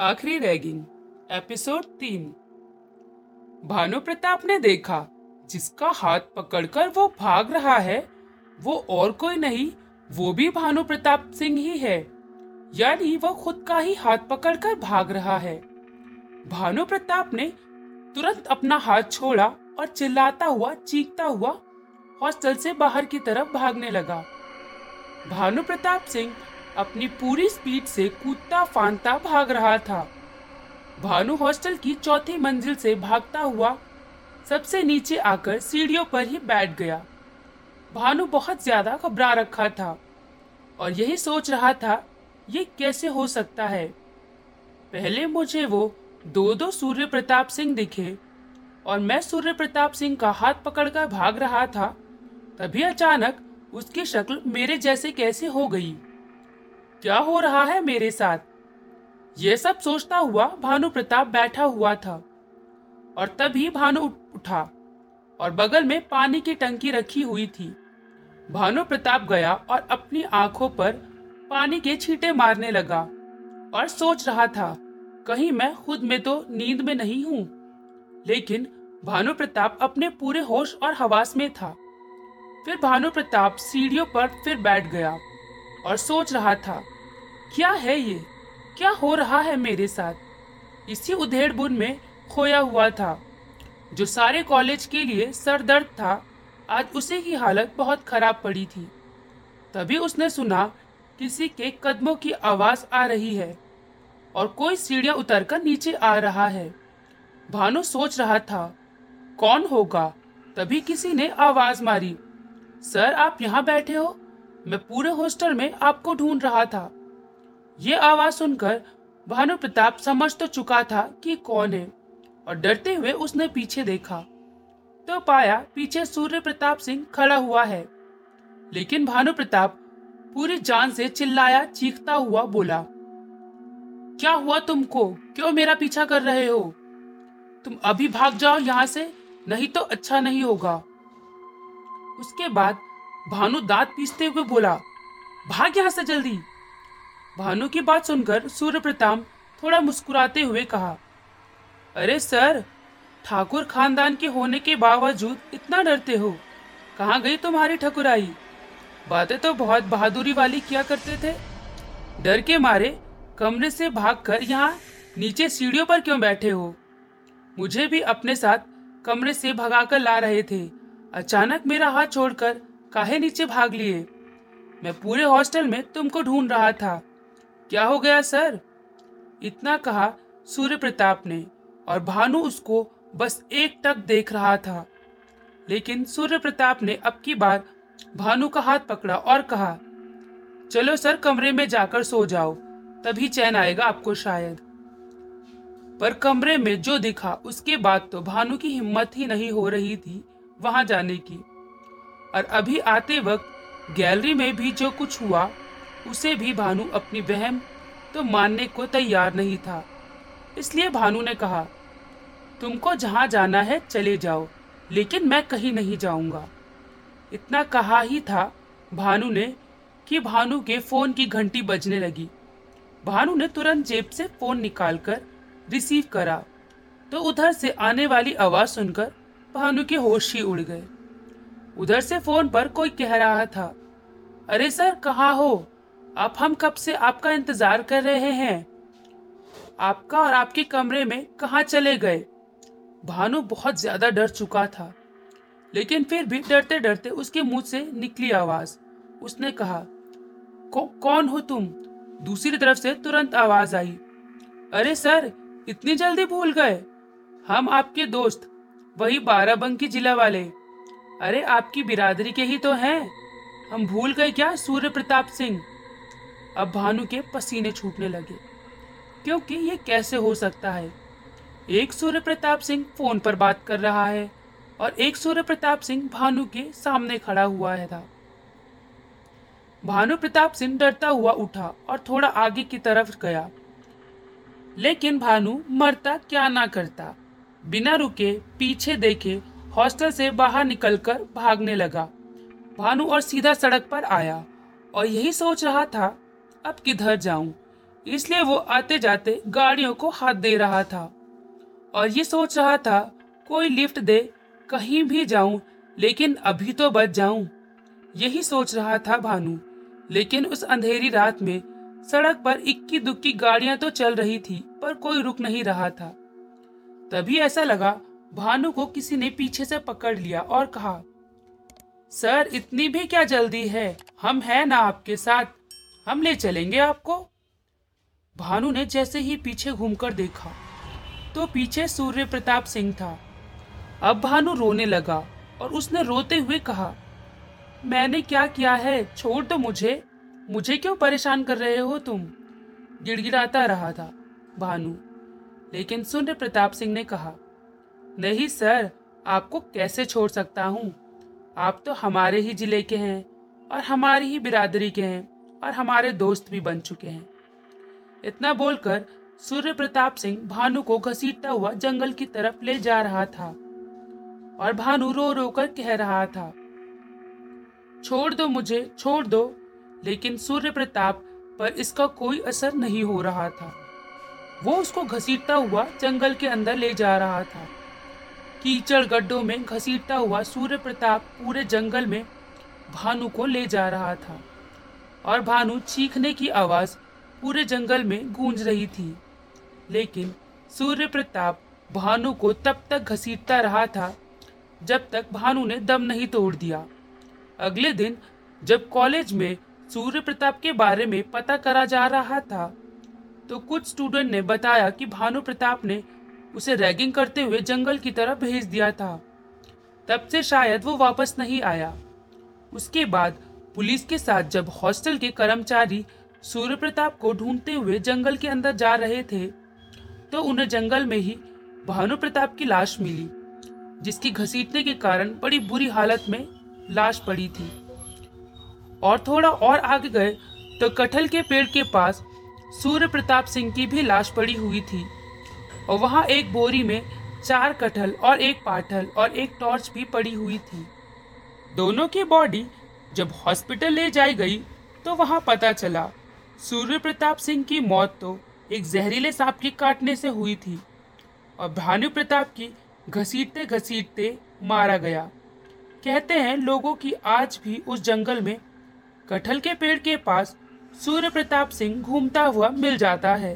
आखिरी ragging, episode तीन। भानु प्रताप ने देखा, जिसका हाथ पकड़कर वो भाग रहा है, वो और कोई नहीं, वो भी भानु प्रताप सिंह ही है। यानी वो खुद का ही हाथ पकड़कर भाग रहा है। भानु प्रताप ने तुरंत अपना हाथ छोड़ा और चिल्लाता हुआ, चीखता हुआ हॉस्टल से बाहर की तरफ़ भागने लगा। भानु प्रताप सिंह अपनी पूरी स्पीड से कूदता फांदता भाग रहा था। भानु हॉस्टल की चौथी मंजिल से भागता हुआ सबसे नीचे आकर सीढ़ियों पर ही बैठ गया। भानु बहुत ज़्यादा घबरा रखा था और यही सोच रहा था, ये कैसे हो सकता है? पहले मुझे वो दो दो सूर्य प्रताप सिंह दिखे और मैं सूर्य प्रताप सिंह का हाथ पकड़कर भाग रहा था, तभी अचानक उसकी शक्ल मेरे जैसे कैसे हो गई। क्या हो रहा है मेरे साथ? यह सब सोचता हुआ भानु प्रताप बैठा हुआ था और तभी भानु उठा और बगल में पानी की टंकी रखी हुई थी। भानु प्रताप गया और अपनी आँखों पर पानी के छींटे मारने लगा और सोच रहा था, कहीं मैं खुद में तो नींद में नहीं हूँ। लेकिन भानु प्रताप अपने पूरे होश और हवास में था। फिर भानु प्रताप सीढ़ियों पर फिर बैठ गया। और सोच रहा था, क्या है ये? क्या हो रहा है मेरे साथ? इसी उधेड़ बुन में खोया हुआ था, जो सारे कॉलेज के लिए सर दर्द था। आज उसी की हालत बहुत खराब पड़ी थी। तभी उसने सुना, किसी के कदमों की आवाज़ आ रही है और कोई सीढ़ियाँ उतरकर नीचे आ रहा है। भानु सोच रहा था, कौन होगा? तभी किसी ने आवाज़ मारी, सर, आप यहाँ बैठे हो? मैं पूरे हॉस्टल में आपको ढूंढ रहा था। ये आवाज़ सुनकर भानु प्रताप समझ तो चुका था कि कौन है और डरते हुए उसने पीछे देखा। तो पाया पीछे सूर्य प्रताप सिंह खड़ा हुआ है। लेकिन भानु प्रताप पूरी जान से चिल्लाया, चीखता हुआ बोला, क्या हुआ तुमको? क्यों मेरा पीछा कर रहे हो? तुम अभी भाग जाओ यहाँ से, नहीं तो अच्छा नहीं होगा। उसके बाद भानु दांत पीसते हुए बोला, भाग यहाँ से जल्दी। भानु की बात सुनकर सूर्य प्रताप थोड़ा मुस्कुराते हुए कहा, अरे सर, ठाकुर खानदान के होने के बावजूद इतना डरते हो। कहाँ गई तुम्हारी ठकुराई? बातें तो बहुत बहादुरी वाली किया करते थे। डर के मारे कमरे से भागकर यहाँ नीचे सीढ़ियों पर क्यों बैठे हो? मुझे भी अपने साथ कमरे से भगाकर ला रहे थे। अचानक मेरा हाथ छोड़कर काहे नीचे भाग लिए? मैं पूरे हॉस्टल में तुमको ढूंढ रहा था। क्या हो गया, सर? इतना कहा सूर्य प्रताप ने, और भानु उसको बस एक टक देख रहा था। लेकिन सूर्य प्रताप ने अब की बार भानु का हाथ पकड़ा और कहा, चलो सर, कमरे में जाकर सो जाओ, तभी चैन आएगा आपको शायद। पर कमरे में जो दिखा, उसके बाद तो भानु की हिम्मत ही नहीं हो रही थी वहाँ जाने की। और अभी आते वक्त गैलरी में भी जो कुछ हुआ, उसे भी भानु अपनी बहन तो मानने को तैयार नहीं था। इसलिए भानु ने कहा, तुमको जहाँ जाना है चले जाओ, लेकिन मैं कहीं नहीं जाऊँगा। इतना कहा ही था भानु ने कि भानु के फ़ोन की घंटी बजने लगी। भानु ने तुरंत जेब से फ़ोन निकालकर रिसीव करा तो उधर से आने वाली आवाज़ सुनकर भानु के होश ही उड़ गए। उधर से फ़ोन पर कोई कह रहा था, अरे सर, कहाँ हो? आप, हम कब से आपका इंतज़ार कर रहे हैं? आपका और आपके कमरे में कहा चले गए? भानु बहुत ज़्यादा डर चुका था, लेकिन फिर भी डरते डरते उसके मुँह से निकली आवाज़। उसने कहा कौन हो तुम? दूसरी तरफ़ से तुरंत आवाज़ आई, अरे सर, इतनी जल्दी भूल गए? हम आपके दोस्त, वही बाराबंकी जिला वाले। अरे, आपकी बिरादरी के ही तो हैं। हम भूल गए क्या सूर्य प्रताप सिंह? अब भानु के पसीने छूटने लगे। क्योंकि ये कैसे हो सकता है? एक सूर्य प्रताप सिंह फ़ोन पर बात कर रहा है, और एक सूर्य प्रताप सिंह भानु के सामने खड़ा हुआ है था। भानु प्रताप सिंह डरता हुआ उठा और थोड़ा आगे की तरफ़ गया। लेकिन भानु मरता क्या ना करता, बिना रुके पीछे देखे हॉस्टल से बाहर निकलकर भागने लगा। भानु और सीधा सड़क पर आया और यही सोच रहा था, अब किधर जाऊँ? इसलिए वो आते जाते गाड़ियों को हाथ दे रहा था। और ये सोच रहा था, कोई लिफ्ट दे, कहीं भी जाऊँ, लेकिन अभी तो बच जाऊँ। यही सोच रहा था भानु। लेकिन उस अंधेरी रात में सड़क पर इक्की दुक्की गाड़ियाँ तो चल रही थी, पर कोई रुक नहीं रहा था। तभी ऐसा लगा भानु को किसी ने पीछे से पकड़ लिया और कहा, सर, इतनी भी क्या जल्दी है? हम हैं ना आपके साथ। हम ले चलेंगे आपको? भानु ने जैसे ही पीछे घूमकर देखा तो पीछे सूर्य प्रताप सिंह था। अब भानु रोने लगा और उसने रोते हुए कहा, मैंने क्या किया है? छोड़ दो मुझे। मुझे क्यों परेशान कर रहे हो तुम? गिड़गिड़ाता रहा था भानु। लेकिन सूर्य प्रताप सिंह ने कहा नहीं, सर, आपको कैसे छोड़ सकता हूँ? आप तो हमारे ही ज़िले के हैं और हमारी ही बिरादरी के हैं और हमारे दोस्त भी बन चुके हैं। इतना बोलकर सूर्य प्रताप सिंह भानु को घसीटता हुआ जंगल की तरफ़ ले जा रहा था और भानु रो रो कर कह रहा था, छोड़ दो मुझे, छोड़ दो। लेकिन सूर्य प्रताप पर इसका कोई असर नहीं हो रहा था। वो उसको घसीटता हुआ जंगल के अंदर ले जा रहा था। कीचड़ गड्ढों में घसीटता हुआ सूर्य प्रताप पूरे जंगल में भानु को ले जा रहा था। और भानु चीखने की आवाज़ पूरे जंगल में गूंज रही थी। लेकिन सूर्य प्रताप भानु को तब तक घसीटता रहा था जब तक भानु ने दम नहीं तोड़ दिया। अगले दिन जब कॉलेज में सूर्य प्रताप के बारे में पता करा जा रहा था तो कुछ स्टूडेंट ने बताया कि भानु प्रताप ने उसे रैगिंग करते हुए जंगल की तरफ़ भेज दिया था। तब से शायद वो वापस नहीं आया। उसके बाद पुलिस के साथ जब हॉस्टल के कर्मचारी सूर्य प्रताप को ढूंढते हुए जंगल के अंदर जा रहे थे तो उन्हें जंगल में ही भानु प्रताप की लाश मिली, जिसकी घसीटने के कारण बड़ी बुरी हालत में लाश पड़ी थी। और थोड़ा और आगे गए तो कटहल के पेड़ के पास सूर्य प्रताप सिंह की भी लाश पड़ी हुई थी। और वहाँ एक बोरी में चार कटहल और एक पाठल और एक टॉर्च भी पड़ी हुई थी। दोनों की बॉडी जब हॉस्पिटल ले जाई गई तो वहाँ पता चला सूर्य प्रताप सिंह की मौत तो एक जहरीले सांप के काटने से हुई थी और भानु प्रताप की घसीटते घसीटते मारा गया। कहते हैं लोगों की आज भी उस जंगल में कटहल के पेड़ के पास सूर्य प्रताप सिंह घूमता हुआ मिल जाता है।